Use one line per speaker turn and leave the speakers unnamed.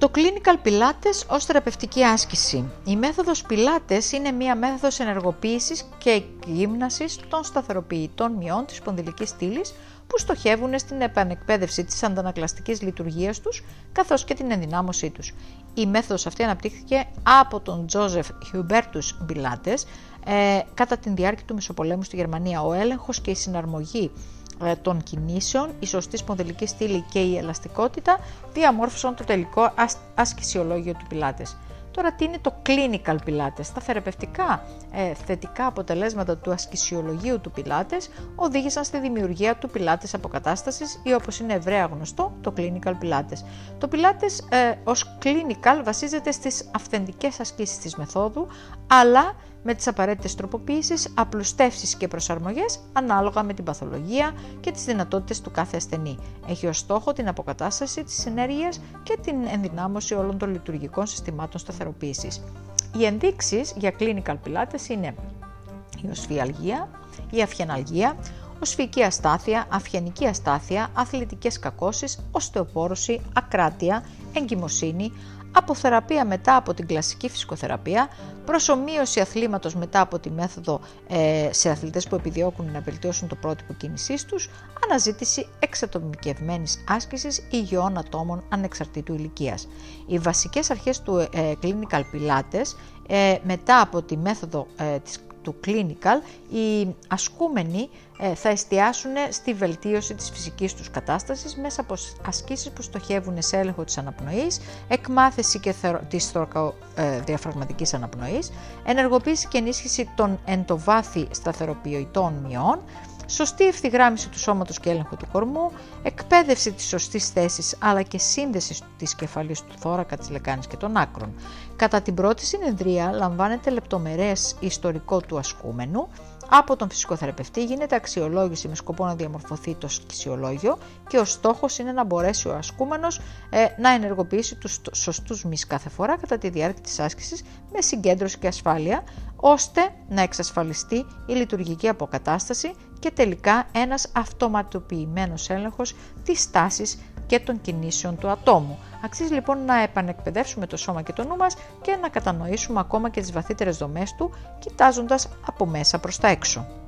Το Clinical Pilates ως θεραπευτική άσκηση. Η μέθοδος Pilates είναι μία μέθοδος ενεργοποίησης και γύμνασης των σταθεροποιητών μυών της σπονδυλικής στήλης που στοχεύουν στην επανεκπαίδευση της αντανακλαστικής λειτουργίας τους καθώς και την ενδυνάμωσή τους. Η μέθοδος αυτή αναπτύχθηκε από τον Τζόζεφ Χιουμπέρτους Pilates ε, κατά την διάρκεια του Μεσοπολέμου στη Γερμανία. Ο έλεγχος και η συναρμογή ε, των κινήσεων, η σωστή σπονδυλική στήλη και η ελαστικότητα διαμόρφωσαν το τελικό ασκησιολόγιο του πιλάτες. Τώρα τι είναι το clinical pilates. Τα θεραπευτικά ε, θετικά αποτελέσματα του ασκησιολογίου του πιλάτες οδήγησαν στη δημιουργία του πιλάτες αποκατάστασης ή όπως είναι ευρέα γνωστό το clinical pilates. Το πιλάτες ε, ως clinical βασίζεται στις αυθεντικές ασκήσεις της μεθόδου αλλά με τις απαραίτητες τροποποίησεις, απλουστεύσεις και προσαρμογές ανάλογα με την παθολογία και τις δυνατότητες του κάθε ασθενή. Έχει ως στόχο την αποκατάσταση της ενέργειας και την ενδυνάμωση όλων των λειτουργικών συστημάτων σταθεροποίησης. Οι ενδείξεις για clinical pilates είναι η οσφιαλγία, η αυχεναλγία, οσφυϊκή αστάθεια, αυχενική αστάθεια, αθλητικές κακώσεις, οστεοπόρωση, ακράτεια, εγκυμοσύνη, αποθεραπεία μετά από την κλασική φυσικοθεραπεία, προσωμείωση αθλήματος μετά από τη μέθοδο ε, σε αθλητές που επιδιώκουν να βελτιώσουν το πρότυπο κίνησής τους, αναζήτηση εξατομικευμένης άσκησης υγιών ατόμων ανεξαρτήτου ηλικίας. Οι βασικές αρχές του ε, Clinical Pilates ε, μετά από τη μέθοδο ε, της του clinical, οι ασκούμενοι ε, θα εστιάσουν στη βελτίωση της φυσικής τους κατάστασης μέσα από ασκήσεις που στοχεύουν σε έλεγχο της αναπνοής, εκμάθηση και της θωρακοδιαφραγματικής αναπνοής, ενεργοποίηση και ενίσχυση των εντοβάθη σταθεροποιητών μειών, σωστή ευθυγράμμιση του σώματος και έλεγχο του κορμού, εκπαίδευση της σωστής θέσης αλλά και σύνδεση της κεφαλής του θώρακα, της λεκάνης και των άκρων. Κατά την πρώτη συνεδρία λαμβάνεται λεπτομερές ιστορικό του ασκούμενου, από τον φυσικοθεραπευτή γίνεται αξιολόγηση με σκοπό να διαμορφωθεί το σκησιολόγιο και ο στόχος είναι να μπορέσει ο ασκούμενος ε, να ενεργοποιήσει τους σωστούς μυς κάθε φορά κατά τη διάρκεια της άσκησης με συγκέντρωση και ασφάλεια, ώστε να εξασφαλιστεί η λειτουργική αποκατάσταση και τελικά ένας αυτοματοποιημένος έλεγχος της στάσης και των κινήσεων του ατόμου. Αξίζει λοιπόν να επανεκπαιδεύσουμε το σώμα και το νου μας και να κατανοήσουμε ακόμα και τις βαθύτερες δομές του, κοιτάζοντας από μέσα προς τα έξω.